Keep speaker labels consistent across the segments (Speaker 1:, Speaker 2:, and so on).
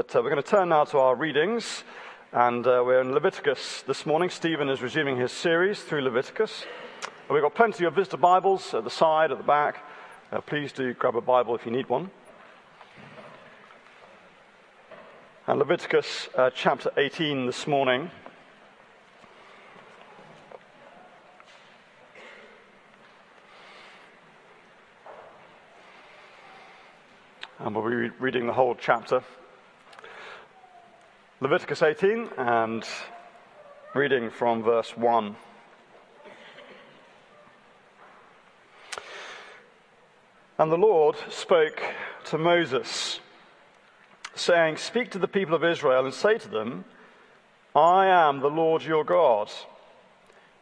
Speaker 1: But uh, we're going to turn now to our readings, and uh, we're in Leviticus this morning. Stephen is resuming his series through Leviticus. And we've got plenty of visitor Bibles at the side, at the back. Uh, please do grab a Bible if you need one. And Leviticus uh, chapter 18 this morning. And we'll be reading the whole chapter. Leviticus 18 and reading from verse 1. And the Lord spoke to Moses, saying, Speak to the people of Israel and say to them, I am the Lord your God.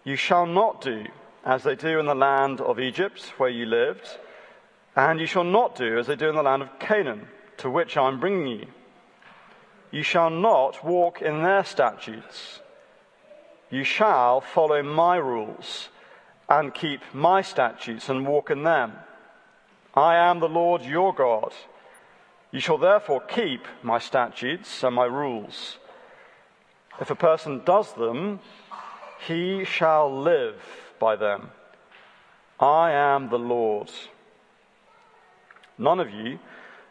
Speaker 1: You shall not do as they do in the land of Egypt, where you lived and you shall not do as they do in the land of Canaan, to which I am bringing you. You shall not walk in their statutes. You shall follow my rules and keep my statutes and walk in them. I am the Lord your God. You shall therefore keep my statutes and my rules. If a person does them, he shall live by them. I am the Lord. None of you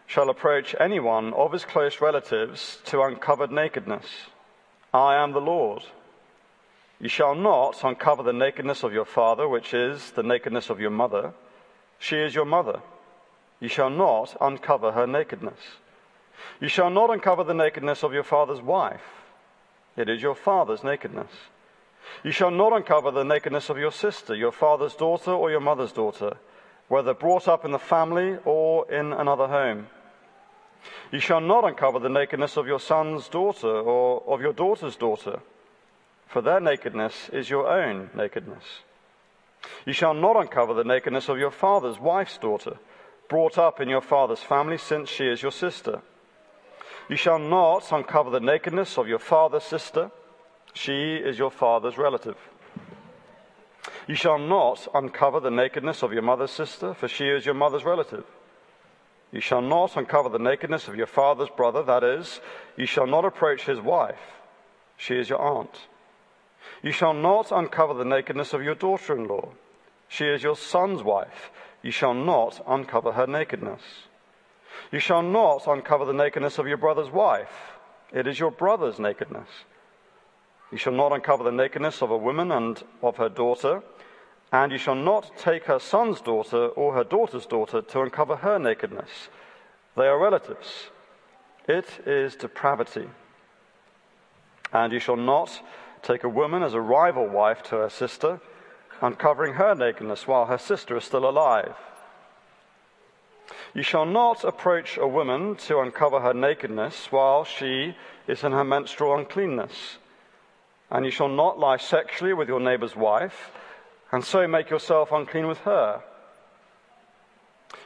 Speaker 1: shall approach anyone of his close relatives to uncovered nakedness. I am the Lord. You shall not uncover the nakedness of your father, which is the nakedness of your mother. She is your mother. You shall not uncover her nakedness. You shall not uncover the nakedness of your father's wife. It is your father's nakedness. You shall not uncover the nakedness of your sister, your father's daughter, or your mother's daughter whether brought up in the family or in another home. You shall not uncover the nakedness of your son's daughter or of your daughter's daughter, for their nakedness is your own nakedness. You shall not uncover the nakedness of your father's wife's daughter, brought up in your father's family, since she is your sister. You shall not uncover the nakedness of your father's sister, she is your father's relative. You shall not uncover the nakedness of your mother's sister, for she is your mother's relative. You shall not uncover the nakedness of your father's brother, that is, you shall not approach his wife, she is your aunt. You shall not uncover the nakedness of your daughter in law, she is your son's wife. You shall not uncover her nakedness. You shall not uncover the nakedness of your brother's wife, it is your brother's nakedness. You shall not uncover the nakedness of a woman and of her daughter, and you shall not take her son's daughter or her daughter's daughter to uncover her nakedness. They are relatives. It is depravity. And you shall not take a woman as a rival wife to her sister, uncovering her nakedness while her sister is still alive. You shall not approach a woman to uncover her nakedness while she is in her menstrual uncleanness. And you shall not lie sexually with your neighbor's wife and so make yourself unclean with her.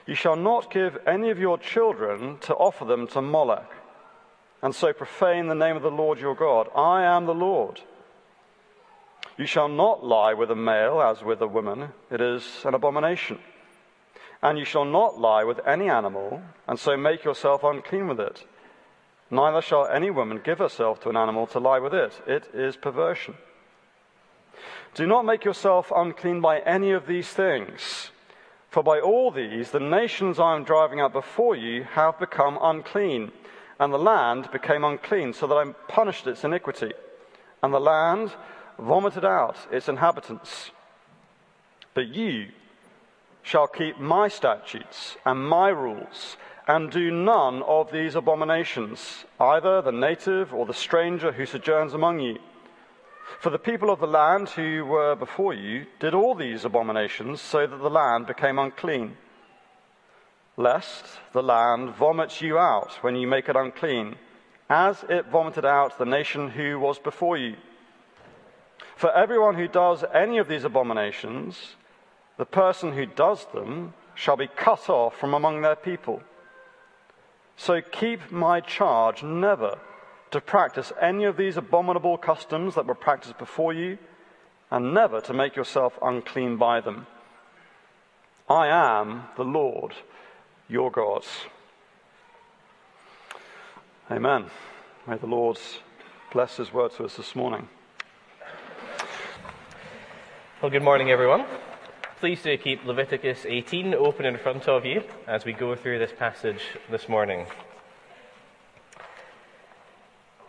Speaker 1: You shall not give any of your children to offer them to Moloch, and so profane the name of the Lord your God. I am the Lord. You shall not lie with a male as with a woman, it is an abomination. And you shall not lie with any animal, and so make yourself unclean with it. Neither shall any woman give herself to an animal to lie with it, it is perversion. Do not make yourself unclean by any of these things. For by all these, the nations I am driving out before you have become unclean, and the land became unclean, so that I punished its iniquity. And the land vomited out its inhabitants. But you shall keep my statutes and my rules, and do none of these abominations, either the native or the stranger who sojourns among you for the people of the land who were before you did all these abominations so that the land became unclean. Lest the land vomit you out when you make it unclean, as it vomited out the nation who was before you. For everyone who does any of these abominations, the person who does them shall be cut off from among their people. So keep my charge never to practice any of these abominable customs that were practiced before you, and never to make yourself unclean by them. I am the Lord your God. Amen. May the Lord bless his word to us this morning.
Speaker 2: Well, good morning, everyone. Please do keep Leviticus 18 open in front of you as we go through this passage this morning.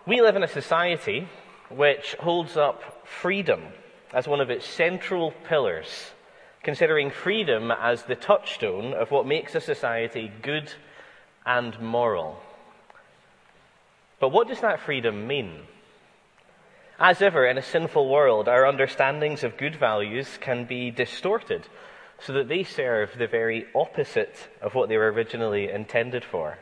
Speaker 2: We live in a society which holds up freedom as one of its central pillars, considering freedom as the touchstone of what makes a society good and moral. But what does that freedom mean? As ever, in a sinful world, our understandings of good values can be distorted so that they serve the very opposite of what they were originally intended for.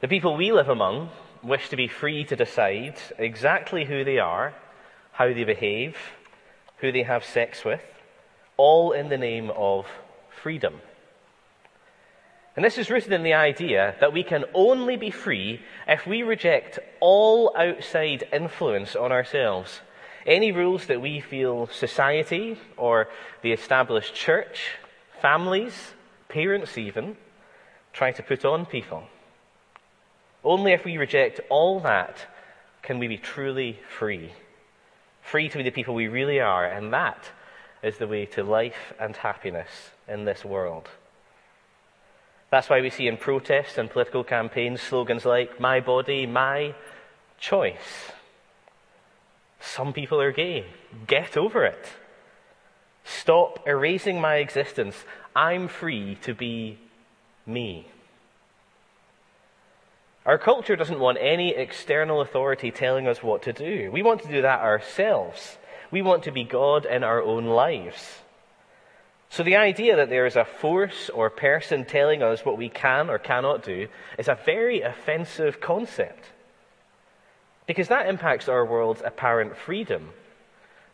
Speaker 2: The people we live among wish to be free to decide exactly who they are, how they behave, who they have sex with, all in the name of freedom. And this is rooted in the idea that we can only be free if we reject all outside influence on ourselves. Any rules that we feel society or the established church, families, parents even, try to put on people. Only if we reject all that can we be truly free. Free to be the people we really are, and that is the way to life and happiness in this world. That's why we see in protests and political campaigns slogans like, my body, my choice. Some people are gay. Get over it. Stop erasing my existence. I'm free to be me. Our culture doesn't want any external authority telling us what to do. We want to do that ourselves. We want to be God in our own lives. So the idea that there is a force or person telling us what we can or cannot do is a very offensive concept. Because that impacts our world's apparent freedom,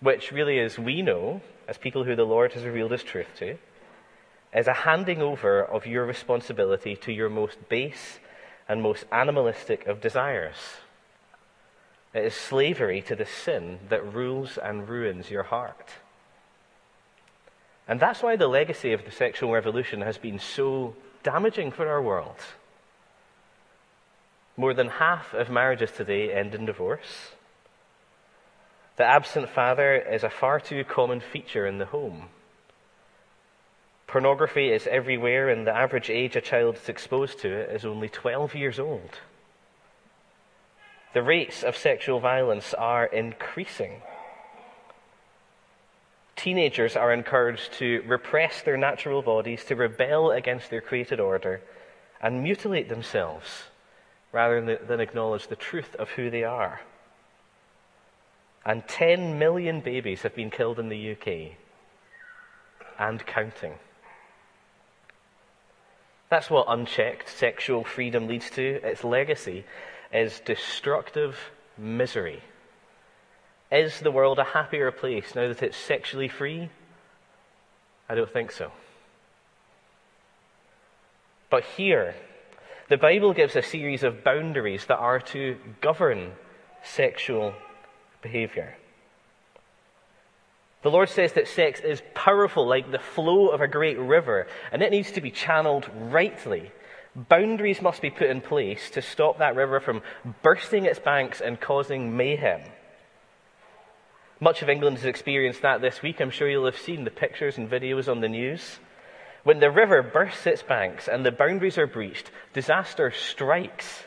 Speaker 2: which really, as we know, as people who the Lord has revealed His truth to, is a handing over of your responsibility to your most base and most animalistic of desires. It is slavery to the sin that rules and ruins your heart. And that's why the legacy of the sexual revolution has been so damaging for our world. More than half of marriages today end in divorce. The absent father is a far too common feature in the home. Pornography is everywhere, and the average age a child is exposed to it is only 12 years old. The rates of sexual violence are increasing teenagers are encouraged to repress their natural bodies, to rebel against their created order, and mutilate themselves rather than acknowledge the truth of who they are. And 10 million babies have been killed in the UK and counting. That's what unchecked sexual freedom leads to. Its legacy is destructive misery. Is the world a happier place now that it's sexually free? I don't think so. But here, the Bible gives a series of boundaries that are to govern sexual behavior. The Lord says that sex is powerful like the flow of a great river, and it needs to be channeled rightly. Boundaries must be put in place to stop that river from bursting its banks and causing mayhem. Much of England has experienced that this week. I'm sure you'll have seen the pictures and videos on the news. When the river bursts its banks and the boundaries are breached, disaster strikes.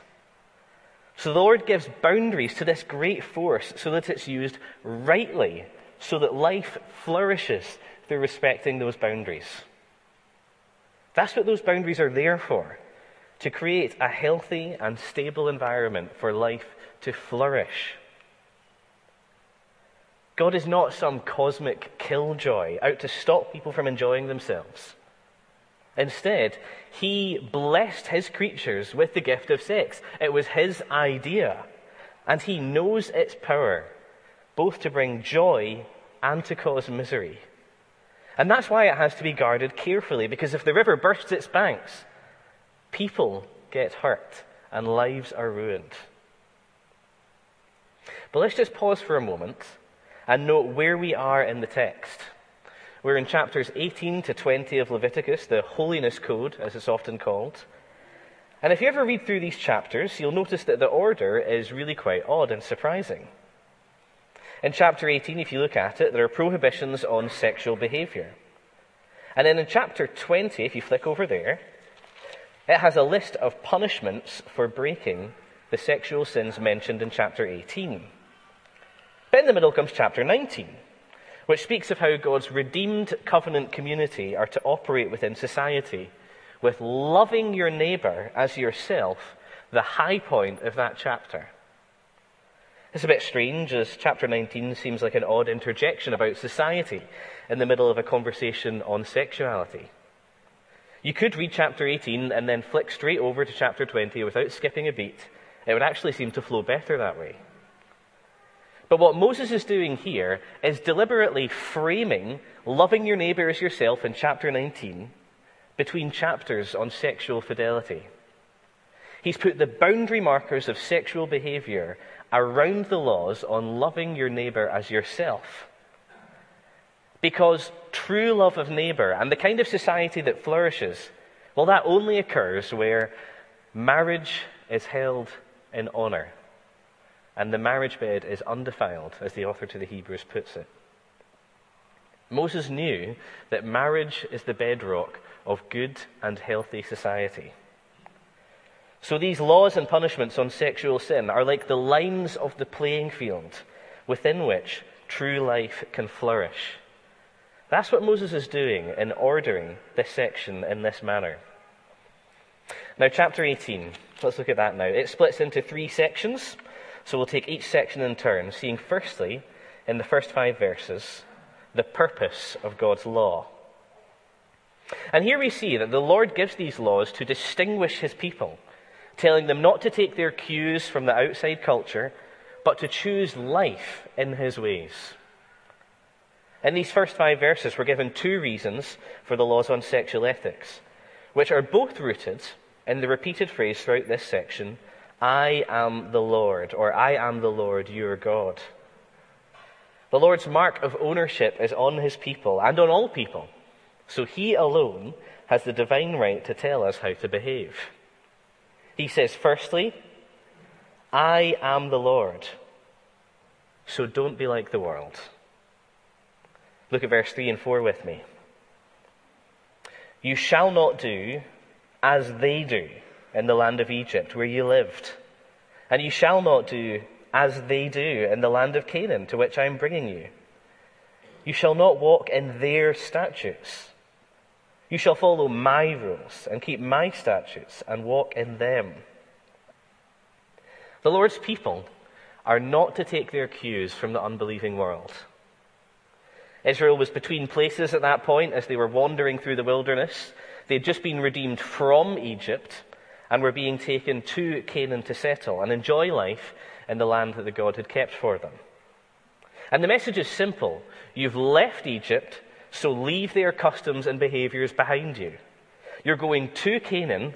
Speaker 2: So the Lord gives boundaries to this great force so that it's used rightly, so that life flourishes through respecting those boundaries. That's what those boundaries are there for to create a healthy and stable environment for life to flourish. God is not some cosmic killjoy out to stop people from enjoying themselves. Instead, he blessed his creatures with the gift of sex. It was his idea. And he knows its power, both to bring joy and to cause misery. And that's why it has to be guarded carefully, because if the river bursts its banks, people get hurt and lives are ruined. But let's just pause for a moment and note where we are in the text. We're in chapters 18 to 20 of Leviticus, the Holiness Code, as it's often called. And if you ever read through these chapters, you'll notice that the order is really quite odd and surprising. In chapter 18, if you look at it, there are prohibitions on sexual behavior. And then in chapter 20, if you flick over there, it has a list of punishments for breaking the sexual sins mentioned in chapter 18. But in the middle comes chapter 19, which speaks of how God's redeemed covenant community are to operate within society, with loving your neighbour as yourself, the high point of that chapter. It's a bit strange as chapter 19 seems like an odd interjection about society in the middle of a conversation on sexuality. You could read chapter 18 and then flick straight over to chapter 20 without skipping a beat. It would actually seem to flow better that way. But what Moses is doing here is deliberately framing loving your neighbor as yourself in chapter 19 between chapters on sexual fidelity. He's put the boundary markers of sexual behavior around the laws on loving your neighbor as yourself. Because true love of neighbor and the kind of society that flourishes, well, that only occurs where marriage is held in honor and the marriage bed is undefiled, as the author to the Hebrews puts it. Moses knew that marriage is the bedrock of good and healthy society. So these laws and punishments on sexual sin are like the lines of the playing field within which true life can flourish. That's what Moses is doing in ordering this section in this manner. Now, chapter 18, let's look at that now. It splits into three sections, so we'll take each section in turn, seeing firstly, in the first five verses, the purpose of God's law. And here we see that the Lord gives these laws to distinguish his people telling them not to take their cues from the outside culture, but to choose life in his ways. In these first five verses, we're given two reasons for the laws on sexual ethics, which are both rooted in the repeated phrase throughout this section, I am the Lord, or I am the Lord your God. The Lord's mark of ownership is on his people and on all people, so he alone has the divine right to tell us how to behave. He says, firstly, I am the Lord. So don't be like the world. Look at verse 3 and 4 with me. You shall not do as they do in the land of Egypt where you lived. And you shall not do as they do in the land of Canaan to which I am bringing you. You shall not walk in their statutes you shall follow my rules and keep my statutes and walk in them. The Lord's people are not to take their cues from the unbelieving world. Israel was between places at that point as they were wandering through the wilderness. They had just been redeemed from Egypt and were being taken to Canaan to settle and enjoy life in the land that the God had kept for them. And the message is simple. You've left Egypt so leave their customs and behaviors behind you. You're going to Canaan,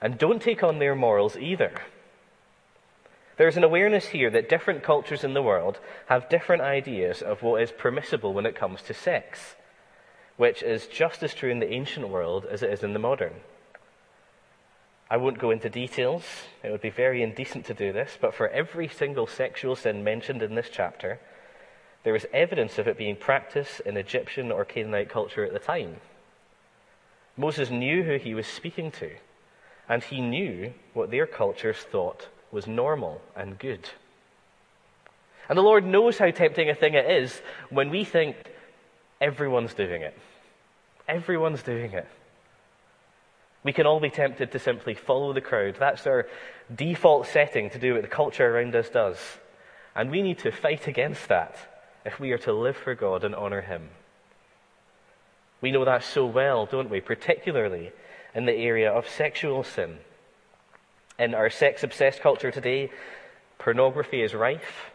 Speaker 2: and don't take on their morals either. There's an awareness here that different cultures in the world have different ideas of what is permissible when it comes to sex, which is just as true in the ancient world as it is in the modern. I won't go into details, it would be very indecent to do this, but for every single sexual sin mentioned in this chapter, there is evidence of it being practiced in Egyptian or Canaanite culture at the time. Moses knew who he was speaking to, and he knew what their cultures thought was normal and good. And the Lord knows how tempting a thing it is when we think everyone's doing it. Everyone's doing it. We can all be tempted to simply follow the crowd. That's our default setting to do what the culture around us does. And we need to fight against that if we are to live for God and honor Him. We know that so well, don't we? Particularly in the area of sexual sin. In our sex obsessed culture today, pornography is rife,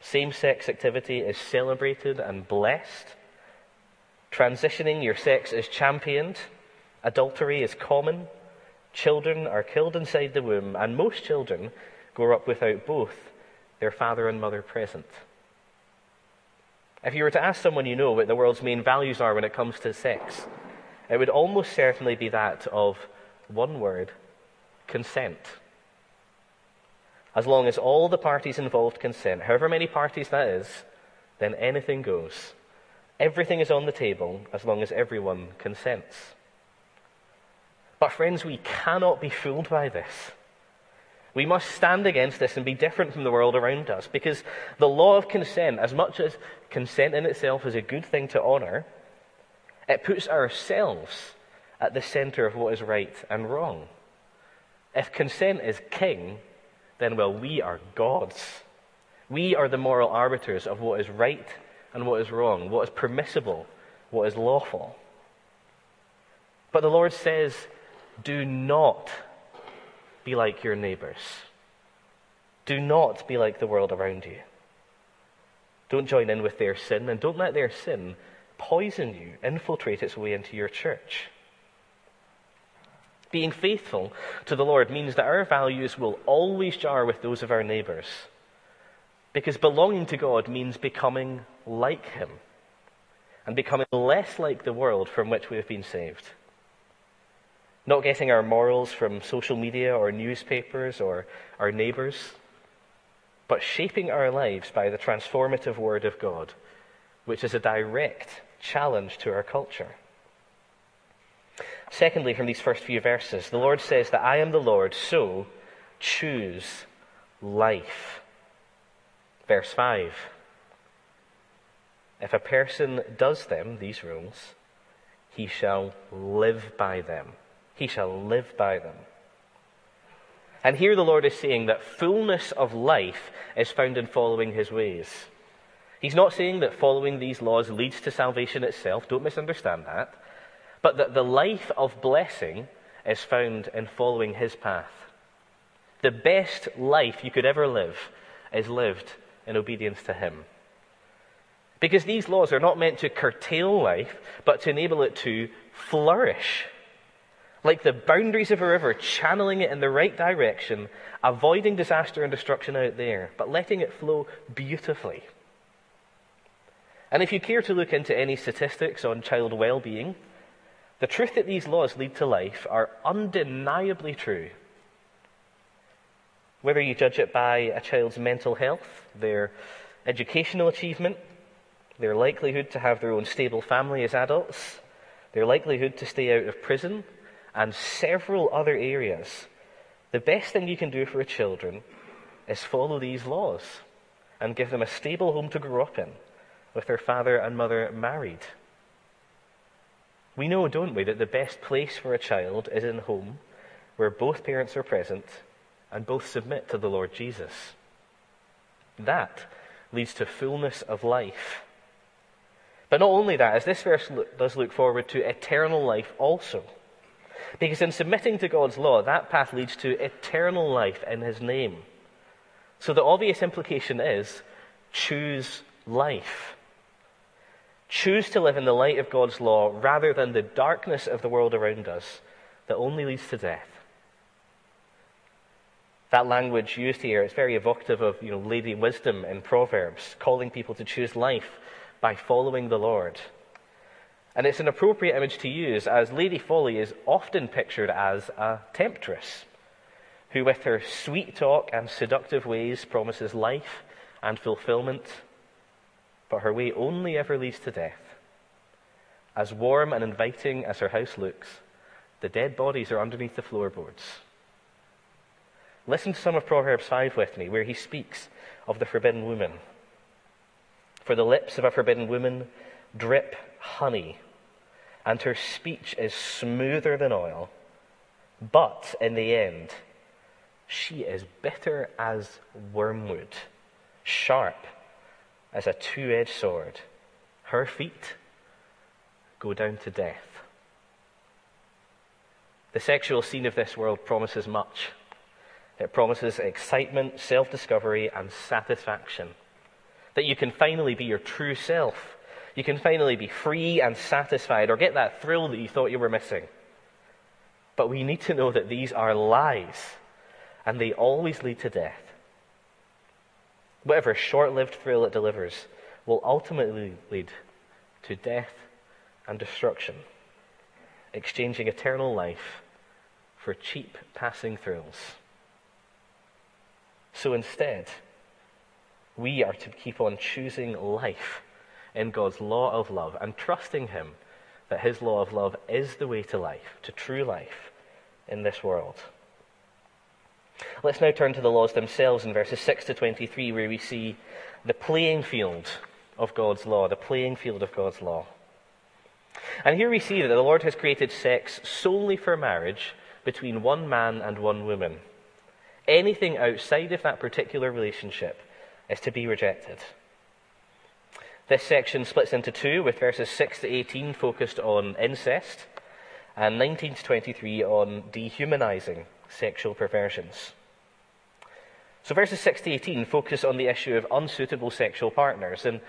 Speaker 2: same sex activity is celebrated and blessed, transitioning your sex is championed, adultery is common, children are killed inside the womb, and most children grow up without both their father and mother present. If you were to ask someone you know what the world's main values are when it comes to sex, it would almost certainly be that of one word consent. As long as all the parties involved consent, however many parties that is, then anything goes. Everything is on the table as long as everyone consents. But, friends, we cannot be fooled by this. We must stand against this and be different from the world around us because the law of consent, as much as consent in itself is a good thing to honour, it puts ourselves at the centre of what is right and wrong. If consent is king, then, well, we are gods. We are the moral arbiters of what is right and what is wrong, what is permissible, what is lawful. But the Lord says, do not be like your neighbors. Do not be like the world around you. Don't join in with their sin, and don't let their sin poison you, infiltrate its way into your church. Being faithful to the Lord means that our values will always jar with those of our neighbors. Because belonging to God means becoming like Him and becoming less like the world from which we have been saved. Not getting our morals from social media or newspapers or our neighbors, but shaping our lives by the transformative Word of God, which is a direct challenge to our culture. Secondly, from these first few verses, the Lord says that I am the Lord, so choose life. Verse 5. If a person does them, these rules, he shall live by them. He shall live by them. And here the Lord is saying that fullness of life is found in following his ways. He's not saying that following these laws leads to salvation itself. Don't misunderstand that. But that the life of blessing is found in following his path. The best life you could ever live is lived in obedience to him. Because these laws are not meant to curtail life, but to enable it to flourish like the boundaries of a river, channeling it in the right direction, avoiding disaster and destruction out there, but letting it flow beautifully. And if you care to look into any statistics on child well being, the truth that these laws lead to life are undeniably true. Whether you judge it by a child's mental health, their educational achievement, their likelihood to have their own stable family as adults, their likelihood to stay out of prison, and several other areas, the best thing you can do for a children is follow these laws and give them a stable home to grow up in with their father and mother married. We know, don't we, that the best place for a child is in home where both parents are present and both submit to the Lord Jesus. That leads to fullness of life. But not only that, as this verse does look forward to eternal life also. Because in submitting to God's law, that path leads to eternal life in His name. So the obvious implication is choose life. Choose to live in the light of God's law rather than the darkness of the world around us that only leads to death. That language used here is very evocative of you know, Lady Wisdom in Proverbs, calling people to choose life by following the Lord. And it's an appropriate image to use as Lady Folly is often pictured as a temptress who, with her sweet talk and seductive ways, promises life and fulfillment, but her way only ever leads to death. As warm and inviting as her house looks, the dead bodies are underneath the floorboards. Listen to some of Proverbs 5 with me, where he speaks of the forbidden woman. For the lips of a forbidden woman drip honey and her speech is smoother than oil. But in the end, she is bitter as wormwood, sharp as a two edged sword. Her feet go down to death. The sexual scene of this world promises much. It promises excitement, self discovery, and satisfaction. That you can finally be your true self you can finally be free and satisfied or get that thrill that you thought you were missing. But we need to know that these are lies and they always lead to death. Whatever short lived thrill it delivers will ultimately lead to death and destruction, exchanging eternal life for cheap passing thrills. So instead, we are to keep on choosing life in God's law of love and trusting Him that His law of love is the way to life, to true life in this world. Let's now turn to the laws themselves in verses 6 to 23, where we see the playing field of God's law, the playing field of God's law. And here we see that the Lord has created sex solely for marriage between one man and one woman. Anything outside of that particular relationship is to be rejected. This section splits into two, with verses 6 to 18 focused on incest, and 19 to 23 on dehumanizing sexual perversions. So verses 6 to 18 focus on the issue of unsuitable sexual partners, and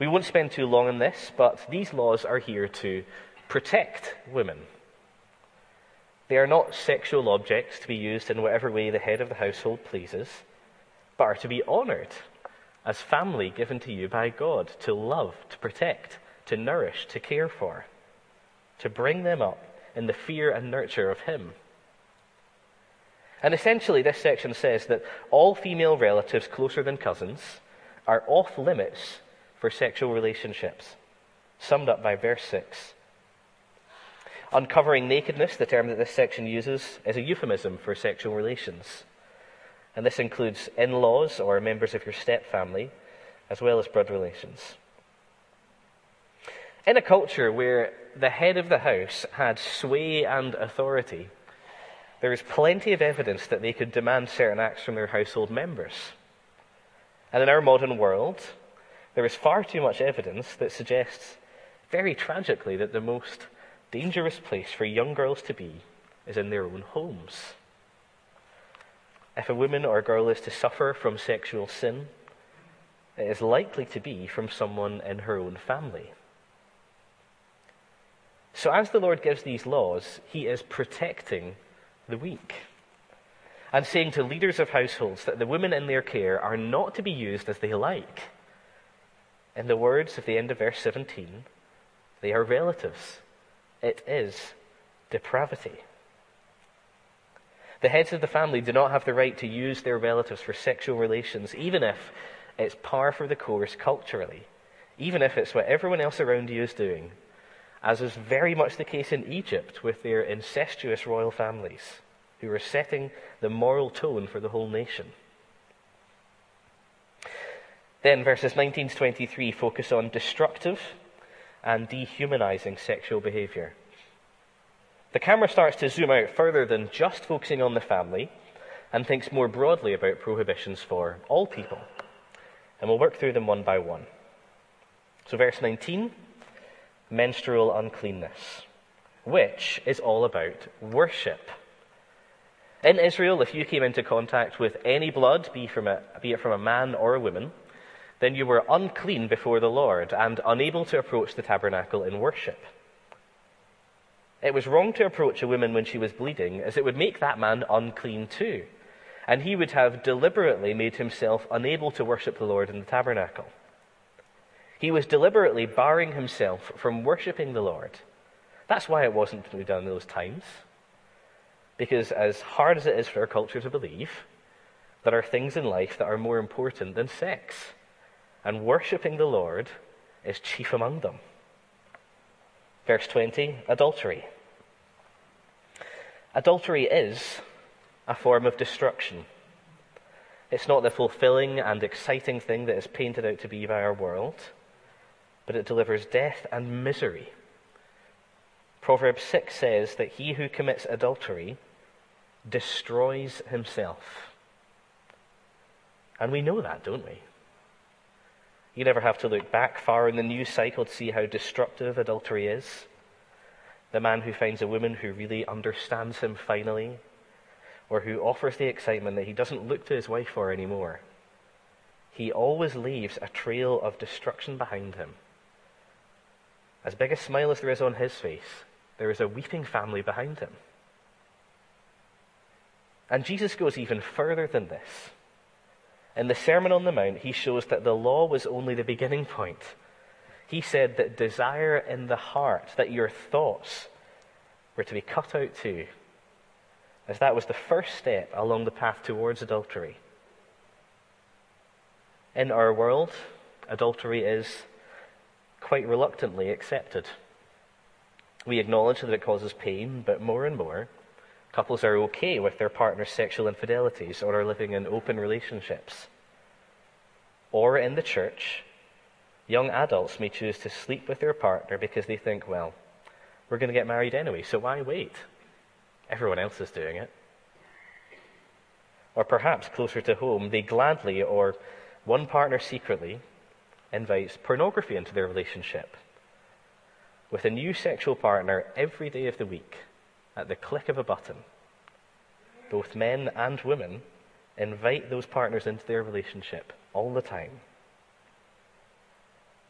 Speaker 2: we won't spend too long on this, but these laws are here to protect women. They are not sexual objects to be used in whatever way the head of the household pleases, but are to be honored as family given to you by God to love, to protect, to nourish, to care for, to bring them up in the fear and nurture of Him. And essentially, this section says that all female relatives closer than cousins are off limits for sexual relationships, summed up by verse 6. Uncovering nakedness, the term that this section uses, is a euphemism for sexual relations. And this includes in laws or members of your step family, as well as blood relations. In a culture where the head of the house had sway and authority, there is plenty of evidence that they could demand certain acts from their household members. And in our modern world, there is far too much evidence that suggests, very tragically, that the most dangerous place for young girls to be is in their own homes. If a woman or a girl is to suffer from sexual sin, it is likely to be from someone in her own family. So, as the Lord gives these laws, He is protecting the weak and saying to leaders of households that the women in their care are not to be used as they like. In the words of the end of verse 17, they are relatives. It is depravity. The heads of the family do not have the right to use their relatives for sexual relations, even if it's par for the course culturally, even if it's what everyone else around you is doing, as is very much the case in Egypt with their incestuous royal families, who are setting the moral tone for the whole nation. Then verses 19 to 23 focus on destructive and dehumanizing sexual behavior. The camera starts to zoom out further than just focusing on the family and thinks more broadly about prohibitions for all people. And we'll work through them one by one. So, verse 19 menstrual uncleanness, which is all about worship. In Israel, if you came into contact with any blood, be, from a, be it from a man or a woman, then you were unclean before the Lord and unable to approach the tabernacle in worship. It was wrong to approach a woman when she was bleeding, as it would make that man unclean too, and he would have deliberately made himself unable to worship the Lord in the tabernacle. He was deliberately barring himself from worshipping the Lord. That's why it wasn't to be done in those times. Because as hard as it is for our culture to believe, there are things in life that are more important than sex and worshipping the Lord is chief among them. Verse 20 adultery. Adultery is a form of destruction. It's not the fulfilling and exciting thing that is painted out to be by our world, but it delivers death and misery. Proverbs 6 says that he who commits adultery destroys himself. And we know that, don't we? You never have to look back far in the news cycle to see how destructive adultery is. The man who finds a woman who really understands him finally, or who offers the excitement that he doesn't look to his wife for anymore, he always leaves a trail of destruction behind him. As big a smile as there is on his face, there is a weeping family behind him. And Jesus goes even further than this. In the Sermon on the Mount, he shows that the law was only the beginning point. He said that desire in the heart, that your thoughts were to be cut out too. as that was the first step along the path towards adultery. In our world, adultery is quite reluctantly accepted. We acknowledge that it causes pain, but more and more, couples are okay with their partner's sexual infidelities or are living in open relationships. Or in the church, young adults may choose to sleep with their partner because they think, well, we're going to get married anyway, so why wait? Everyone else is doing it. Or perhaps closer to home, they gladly or one partner secretly invites pornography into their relationship with a new sexual partner every day of the week at the click of a button. Both men and women invite those partners into their relationship all the time.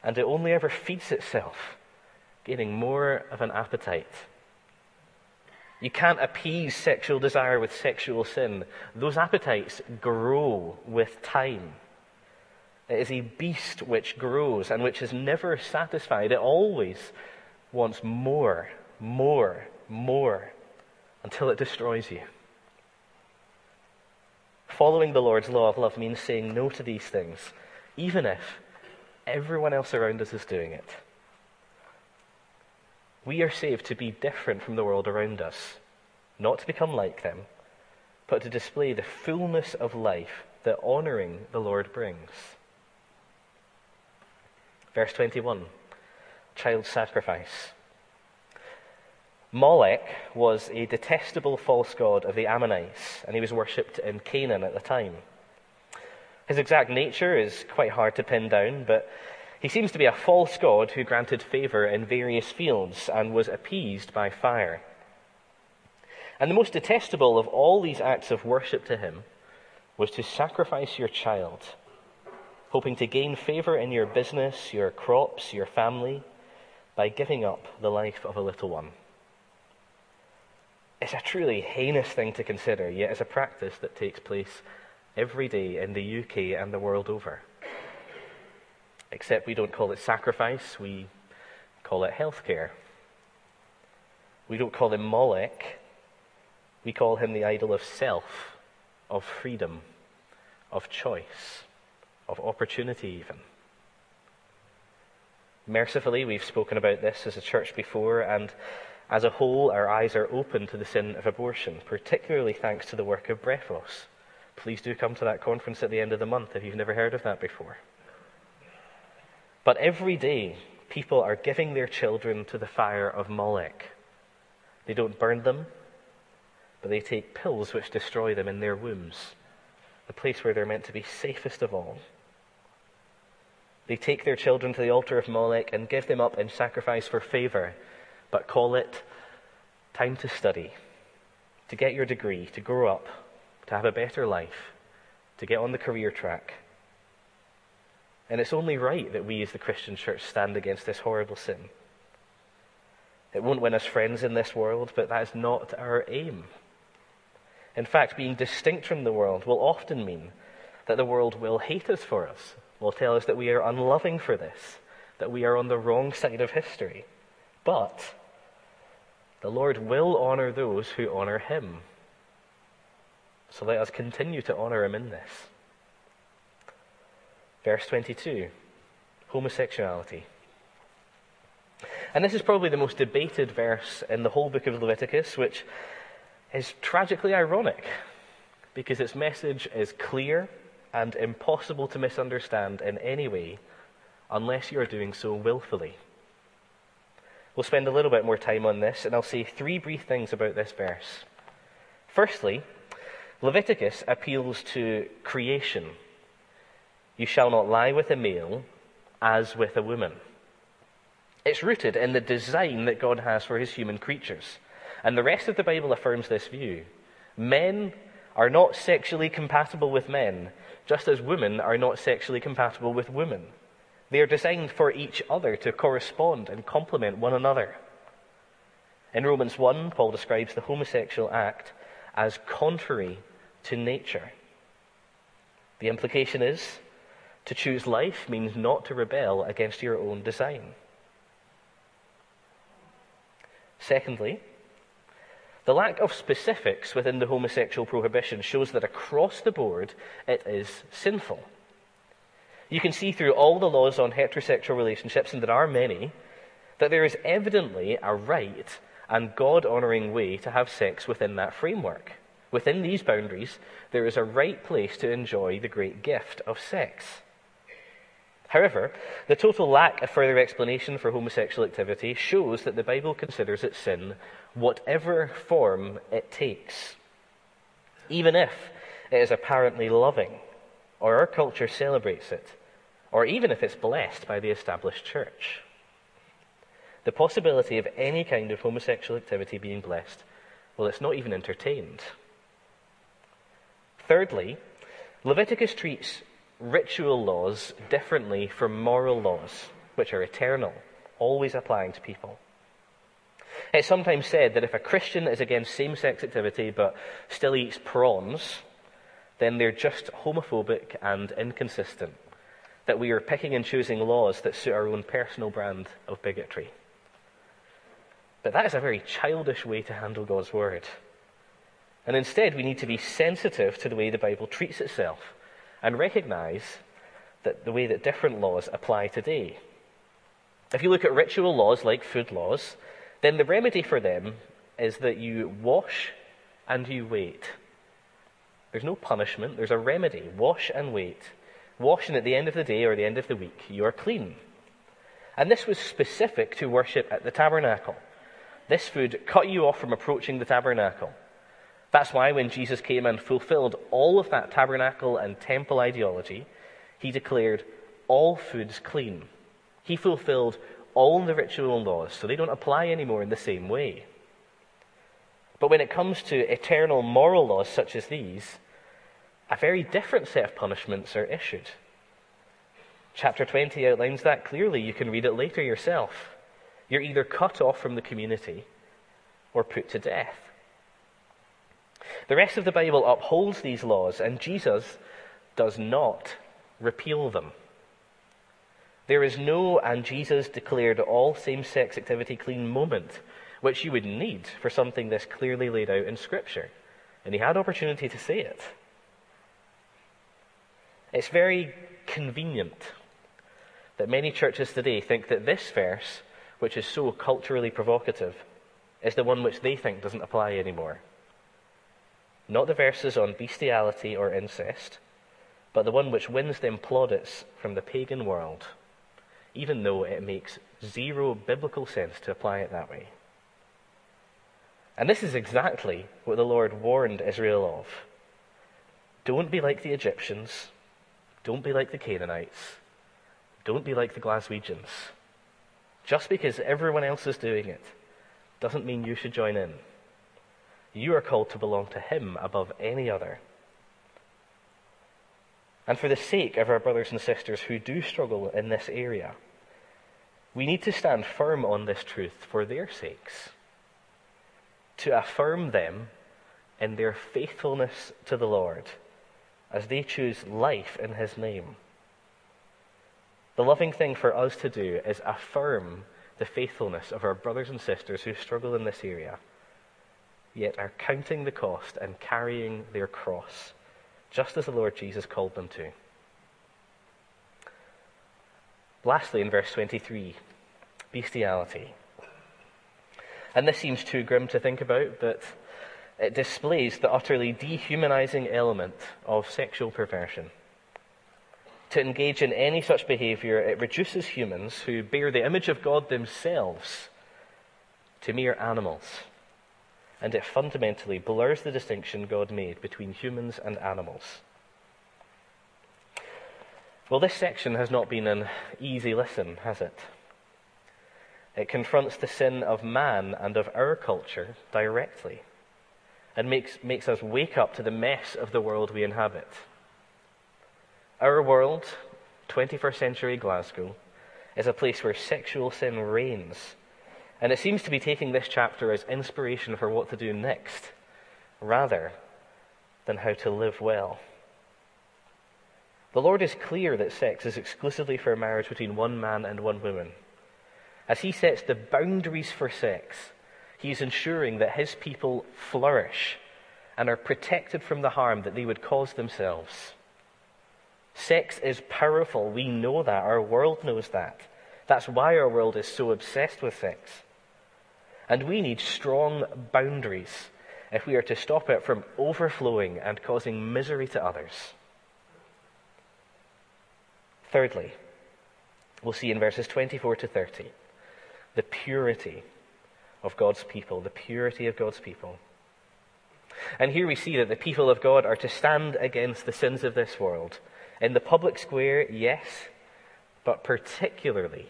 Speaker 2: And it only ever feeds itself, gaining more of an appetite. You can't appease sexual desire with sexual sin. Those appetites grow with time. It is a beast which grows and which is never satisfied. It always wants more, more, more until it destroys you. Following the Lord's law of love means saying no to these things, even if everyone else around us is doing it. We are saved to be different from the world around us, not to become like them, but to display the fullness of life that honoring the Lord brings. Verse 21 Child sacrifice. Molech was a detestable false god of the Ammonites, and he was worshipped in Canaan at the time. His exact nature is quite hard to pin down, but he seems to be a false god who granted favor in various fields and was appeased by fire. And the most detestable of all these acts of worship to him was to sacrifice your child hoping to gain favor in your business, your crops, your family, by giving up the life of a little one. It's a truly heinous thing to consider, yet it's a practice that takes place every day in the UK and the world over. Except we don't call it sacrifice, we call it healthcare. We don't call him Moloch, we call him the idol of self, of freedom, of choice of opportunity, even. Mercifully, we've spoken about this as a church before, and as a whole, our eyes are open to the sin of abortion, particularly thanks to the work of Brephos. Please do come to that conference at the end of the month if you've never heard of that before. But every day, people are giving their children to the fire of Molech. They don't burn them, but they take pills which destroy them in their wombs, the place where they're meant to be safest of all. They take their children to the altar of Molech and give them up in sacrifice for favor, but call it time to study, to get your degree, to grow up, to have a better life, to get on the career track. And it's only right that we as the Christian church stand against this horrible sin. It won't win us friends in this world, but that is not our aim. In fact, being distinct from the world will often mean that the world will hate us for us will tell us that we are unloving for this, that we are on the wrong side of history. But the Lord will honor those who honor him. So let us continue to honor him in this. Verse 22 homosexuality. And this is probably the most debated verse in the whole book of Leviticus, which is tragically ironic because its message is clear and impossible to misunderstand in any way unless you are doing so willfully. We'll spend a little bit more time on this, and I'll say three brief things about this verse. Firstly, Leviticus appeals to creation. You shall not lie with a male as with a woman. It's rooted in the design that God has for his human creatures. And the rest of the Bible affirms this view. Men are not sexually compatible with men, just as women are not sexually compatible with women. They are designed for each other to correspond and complement one another. In Romans 1, Paul describes the homosexual act as contrary to nature. The implication is to choose life means not to rebel against your own design. Secondly, The lack of specifics within the homosexual prohibition shows that across the board it is sinful. You can see through all the laws on heterosexual relationships, and there are many, that there is evidently a right and God honouring way to have sex within that framework. Within these boundaries, there is a right place to enjoy the great gift of sex. However, the total lack of further explanation for homosexual activity shows that the Bible considers it sin, whatever form it takes. Even if it is apparently loving, or our culture celebrates it, or even if it's blessed by the established church. The possibility of any kind of homosexual activity being blessed, well, it's not even entertained. Thirdly, Leviticus treats ritual laws differently from moral laws, which are eternal, always applying to people. It's sometimes said that if a Christian is against same sex activity but still eats prawns, then they're just homophobic and inconsistent, that we are picking and choosing laws that suit our own personal brand of bigotry. But that is a very childish way to handle God's word. And instead, we need to be sensitive to the way the Bible treats itself and recognize that the way that different laws apply today. If you look at ritual laws like food laws, then the remedy for them is that you wash and you wait. There's no punishment, there's a remedy. Wash and wait. Wash, and at the end of the day or the end of the week, you are clean. And this was specific to worship at the tabernacle. This food cut you off from approaching the tabernacle. That's why when Jesus came and fulfilled all of that tabernacle and temple ideology, he declared all foods clean. He fulfilled all the ritual laws, so they don't apply anymore in the same way. But when it comes to eternal moral laws such as these, a very different set of punishments are issued. Chapter 20 outlines that clearly. You can read it later yourself. You're either cut off from the community or put to death. The rest of the Bible upholds these laws, and Jesus does not repeal them. There is no, and Jesus declared all same sex activity clean moment, which you would need for something this clearly laid out in Scripture. And he had opportunity to say it. It's very convenient that many churches today think that this verse, which is so culturally provocative, is the one which they think doesn't apply anymore. Not the verses on bestiality or incest, but the one which wins them plaudits from the pagan world, even though it makes zero biblical sense to apply it that way. And this is exactly what the Lord warned Israel of. Don't be like the Egyptians. Don't be like the Canaanites. Don't be like the Glaswegians. Just because everyone else is doing it doesn't mean you should join in. You are called to belong to Him above any other. And for the sake of our brothers and sisters who do struggle in this area, we need to stand firm on this truth for their sakes, to affirm them in their faithfulness to the Lord as they choose life in His name. The loving thing for us to do is affirm the faithfulness of our brothers and sisters who struggle in this area yet are counting the cost and carrying their cross, just as the Lord Jesus called them to. Lastly, in verse 23, bestiality. And this seems too grim to think about, but it displays the utterly dehumanizing element of sexual perversion. To engage in any such behavior, it reduces humans who bear the image of God themselves to mere animals and it fundamentally blurs the distinction God made between humans and animals. Well, this section has not been an easy listen, has it? It confronts the sin of man and of our culture directly and makes, makes us wake up to the mess of the world we inhabit. Our world, 21st century Glasgow, is a place where sexual sin reigns and it seems to be taking this chapter as inspiration for what to do next, rather than how to live well. The Lord is clear that sex is exclusively for marriage between one man and one woman. As He sets the boundaries for sex, He is ensuring that his people flourish and are protected from the harm that they would cause themselves. Sex is powerful. We know that. Our world knows that. That's why our world is so obsessed with sex. And we need strong boundaries if we are to stop it from overflowing and causing misery to others. Thirdly, we'll see in verses 24 to 30 the purity of God's people, the purity of God's people. And here we see that the people of God are to stand against the sins of this world. In the public square, yes, but particularly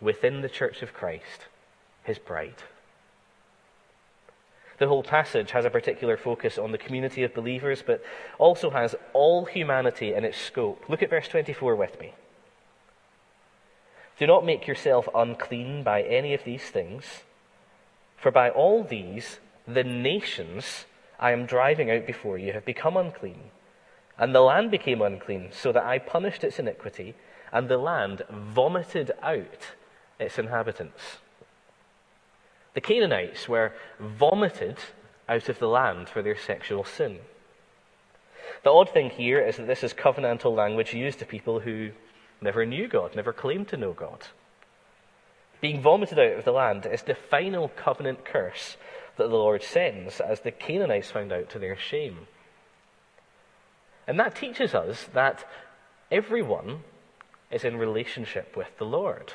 Speaker 2: within the church of Christ, his bride. The whole passage has a particular focus on the community of believers, but also has all humanity in its scope. Look at verse 24 with me. Do not make yourself unclean by any of these things, for by all these the nations I am driving out before you have become unclean. And the land became unclean, so that I punished its iniquity, and the land vomited out its inhabitants. The Canaanites were vomited out of the land for their sexual sin. The odd thing here is that this is covenantal language used to people who never knew God, never claimed to know God. Being vomited out of the land is the final covenant curse that the Lord sends, as the Canaanites found out to their shame. And that teaches us that everyone is in relationship with the Lord.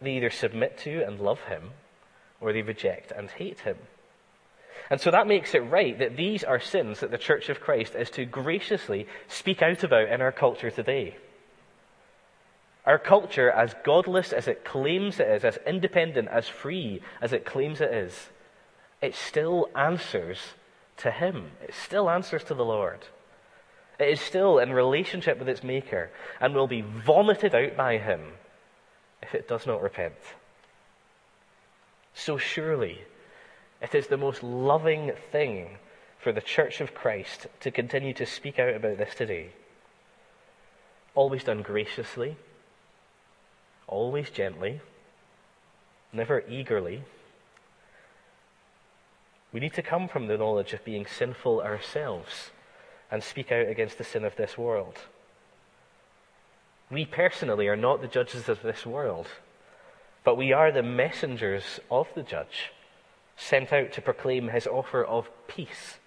Speaker 2: They either submit to and love him, or they reject and hate him. And so that makes it right that these are sins that the Church of Christ is to graciously speak out about in our culture today. Our culture, as godless as it claims it is, as independent, as free as it claims it is, it still answers to Him. It still answers to the Lord. It is still in relationship with its Maker and will be vomited out by Him if it does not repent. So surely, it is the most loving thing for the Church of Christ to continue to speak out about this today. Always done graciously, always gently, never eagerly. We need to come from the knowledge of being sinful ourselves and speak out against the sin of this world. We personally are not the judges of this world, but we are the messengers of the judge, sent out to proclaim his offer of peace,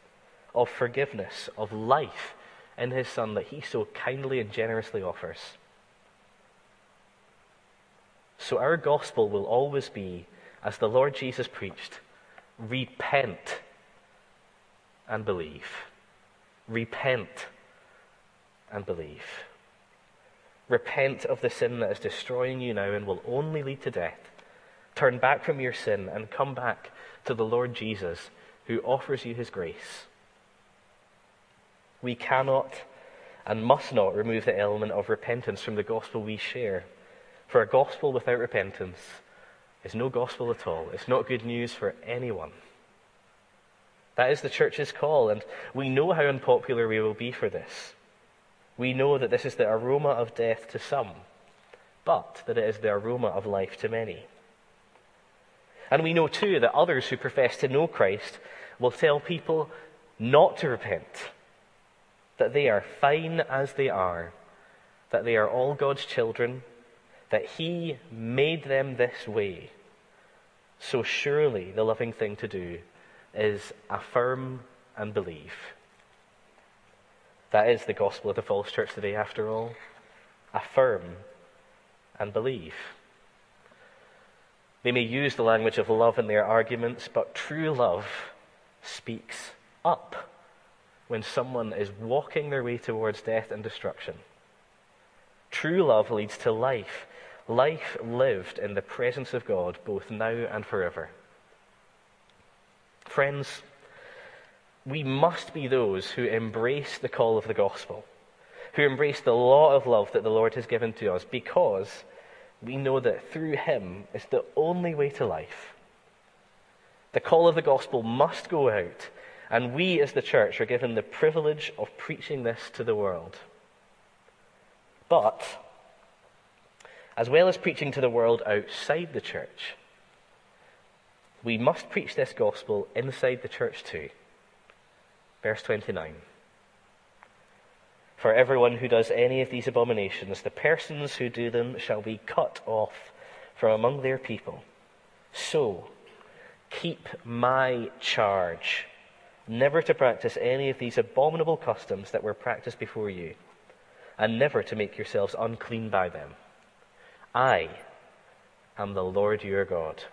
Speaker 2: of forgiveness, of life in his Son that he so kindly and generously offers. So our gospel will always be, as the Lord Jesus preached, repent and believe. Repent and believe. Repent of the sin that is destroying you now and will only lead to death. Turn back from your sin and come back to the Lord Jesus who offers you his grace. We cannot and must not remove the element of repentance from the gospel we share. For a gospel without repentance is no gospel at all. It's not good news for anyone. That is the church's call, and we know how unpopular we will be for this. We know that this is the aroma of death to some, but that it is the aroma of life to many. And we know too that others who profess to know Christ will tell people not to repent, that they are fine as they are, that they are all God's children, that He made them this way. So surely the loving thing to do is affirm and believe. That is the gospel of the false church today, after all. Affirm and believe. They may use the language of love in their arguments, but true love speaks up when someone is walking their way towards death and destruction. True love leads to life, life lived in the presence of God, both now and forever. Friends, we must be those who embrace the call of the gospel, who embrace the law of love that the Lord has given to us, because we know that through Him is the only way to life. The call of the gospel must go out, and we as the church are given the privilege of preaching this to the world. But, as well as preaching to the world outside the church, we must preach this gospel inside the church too. Verse 29. For everyone who does any of these abominations, the persons who do them shall be cut off from among their people. So, keep my charge, never to practice any of these abominable customs that were practiced before you, and never to make yourselves unclean by them. I am the Lord your God.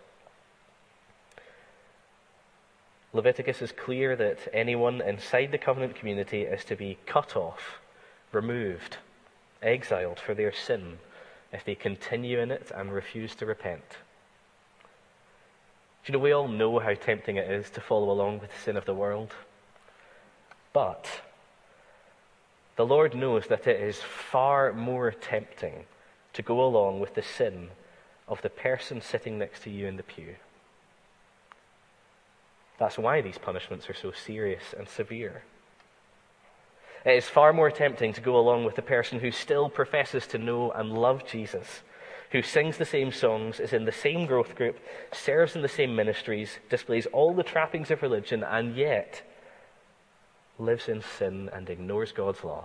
Speaker 2: Leviticus is clear that anyone inside the covenant community is to be cut off, removed, exiled for their sin if they continue in it and refuse to repent. You know, we all know how tempting it is to follow along with the sin of the world. But the Lord knows that it is far more tempting to go along with the sin of the person sitting next to you in the pew. That's why these punishments are so serious and severe. It is far more tempting to go along with the person who still professes to know and love Jesus, who sings the same songs, is in the same growth group, serves in the same ministries, displays all the trappings of religion, and yet lives in sin and ignores God's law.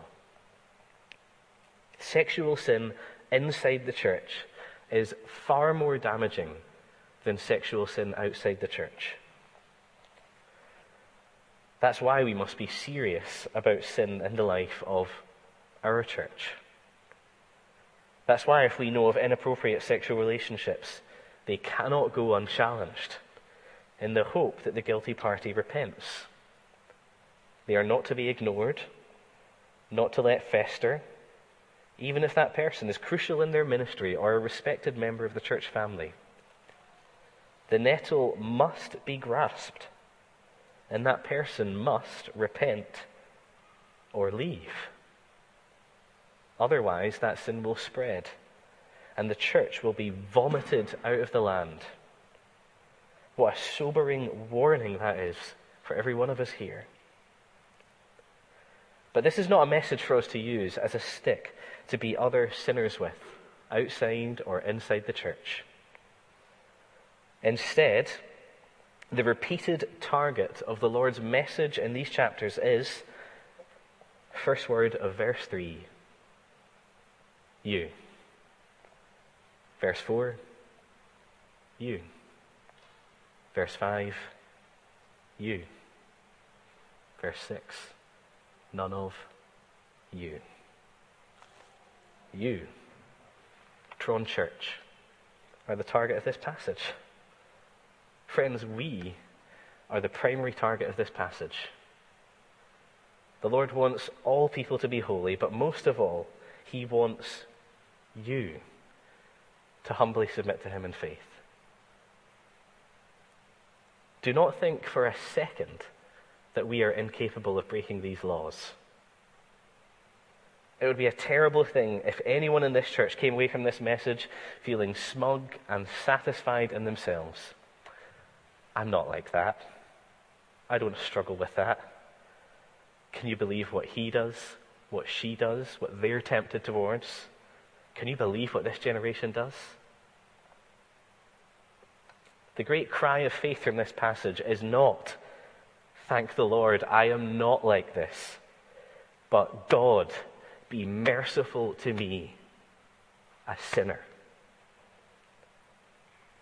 Speaker 2: Sexual sin inside the church is far more damaging than sexual sin outside the church. That's why we must be serious about sin in the life of our church. That's why, if we know of inappropriate sexual relationships, they cannot go unchallenged in the hope that the guilty party repents. They are not to be ignored, not to let fester, even if that person is crucial in their ministry or a respected member of the church family. The nettle must be grasped and that person must repent or leave. Otherwise, that sin will spread, and the church will be vomited out of the land. What a sobering warning that is for every one of us here. But this is not a message for us to use as a stick to beat other sinners with, outside or inside the church. Instead, the repeated target of the Lord's message in these chapters is first word of verse 3 you. Verse 4 you. Verse 5 you. Verse 6 none of you. You, Tron Church, are the target of this passage. Friends, we are the primary target of this passage. The Lord wants all people to be holy, but most of all, He wants you to humbly submit to Him in faith. Do not think for a second that we are incapable of breaking these laws. It would be a terrible thing if anyone in this church came away from this message feeling smug and satisfied in themselves. I'm not like that. I don't struggle with that. Can you believe what he does, what she does, what they're tempted towards? Can you believe what this generation does? The great cry of faith from this passage is not, thank the Lord, I am not like this, but God, be merciful to me, a sinner.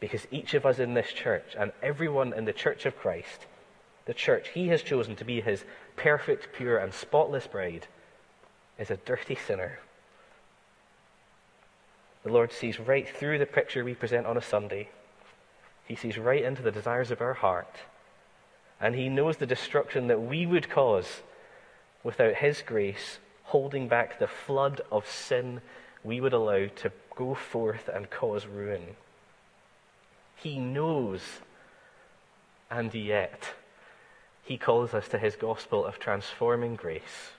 Speaker 2: Because each of us in this church and everyone in the church of Christ, the church he has chosen to be his perfect, pure, and spotless bride, is a dirty sinner. The Lord sees right through the picture we present on a Sunday. He sees right into the desires of our heart. And He knows the destruction that we would cause without His grace holding back the flood of sin we would allow to go forth and cause ruin. He knows. And yet, he calls us to his gospel of transforming grace.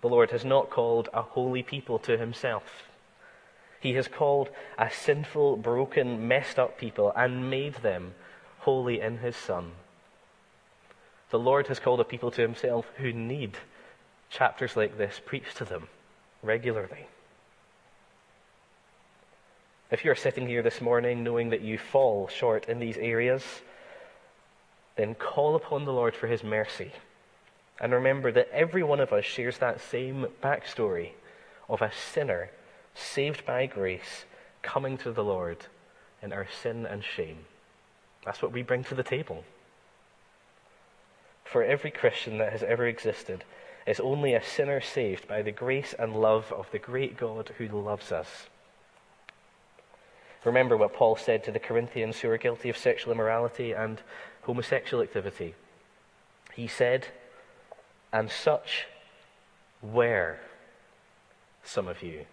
Speaker 2: The Lord has not called a holy people to himself. He has called a sinful, broken, messed up people and made them holy in his Son. The Lord has called a people to himself who need chapters like this preached to them regularly. If you're sitting here this morning knowing that you fall short in these areas, then call upon the Lord for his mercy. And remember that every one of us shares that same backstory of a sinner saved by grace coming to the Lord in our sin and shame. That's what we bring to the table. For every Christian that has ever existed is only a sinner saved by the grace and love of the great God who loves us. Remember what Paul said to the Corinthians who were guilty of sexual immorality and homosexual activity. He said, And such were some of you.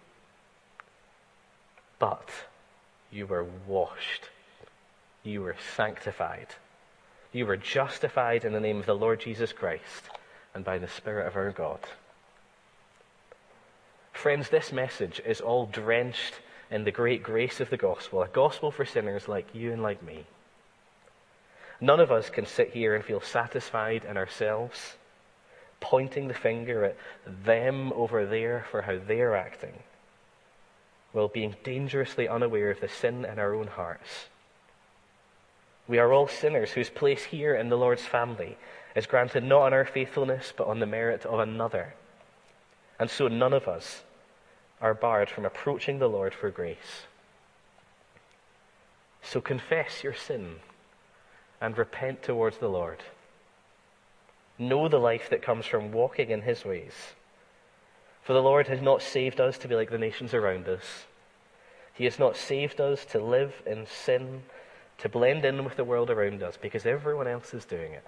Speaker 2: But you were washed, you were sanctified, you were justified in the name of the Lord Jesus Christ and by the Spirit of our God. Friends, this message is all drenched in the great grace of the gospel, a gospel for sinners like you and like me. None of us can sit here and feel satisfied in ourselves, pointing the finger at them over there for how they're acting, while being dangerously unaware of the sin in our own hearts. We are all sinners whose place here in the Lord's family is granted not on our faithfulness, but on the merit of another. And so none of us are barred from approaching the Lord for grace. So confess your sin and repent towards the Lord. Know the life that comes from walking in his ways. For the Lord has not saved us to be like the nations around us. He has not saved us to live in sin, to blend in with the world around us, because everyone else is doing it.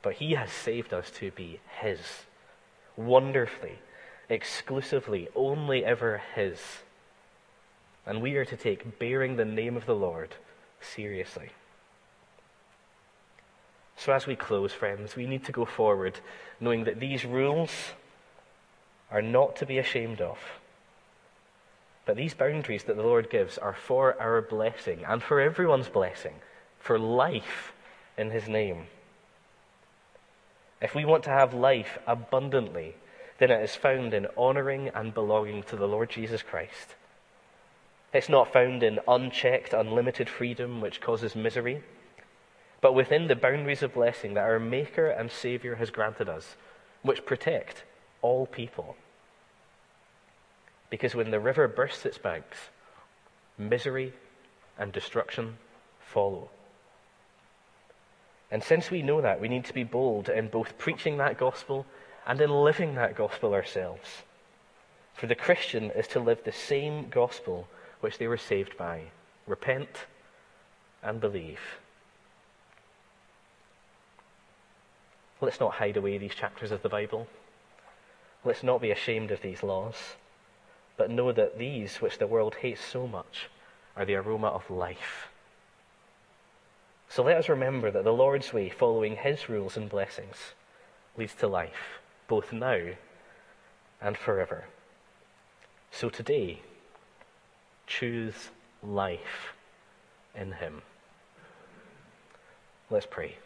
Speaker 2: But He has saved us to be His, wonderfully exclusively, only ever His. And we are to take bearing the name of the Lord seriously. So, as we close, friends, we need to go forward knowing that these rules are not to be ashamed of. But these boundaries that the Lord gives are for our blessing and for everyone's blessing, for life in His name. If we want to have life abundantly, then it is found in honoring and belonging to the Lord Jesus Christ. It's not found in unchecked, unlimited freedom which causes misery, but within the boundaries of blessing that our Maker and Saviour has granted us, which protect all people. Because when the river bursts its banks, misery and destruction follow. And since we know that, we need to be bold in both preaching that gospel and in living that gospel ourselves. For the Christian is to live the same gospel which they were saved by repent and believe. Let's not hide away these chapters of the Bible. Let's not be ashamed of these laws, but know that these, which the world hates so much, are the aroma of life. So let us remember that the Lord's way, following His rules and blessings, leads to life both now and forever. So today, choose life in Him. Let's pray.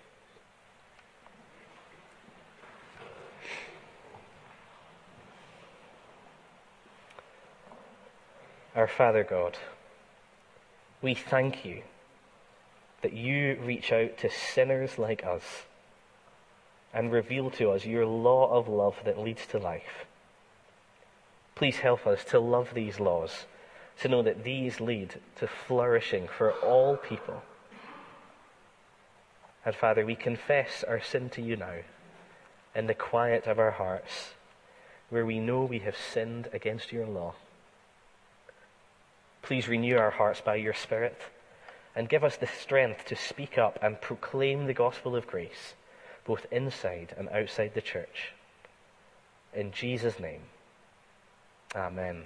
Speaker 2: Our Father God, we thank you that you reach out to sinners like us and reveal to us your law of love that leads to life. Please help us to love these laws, to know that these lead to flourishing for all people. And Father, we confess our sin to you now in the quiet of our hearts, where we know we have sinned against your law. Please renew our hearts by your Spirit and give us the strength to speak up and proclaim the gospel of grace both inside and outside the church. In Jesus' name, Amen.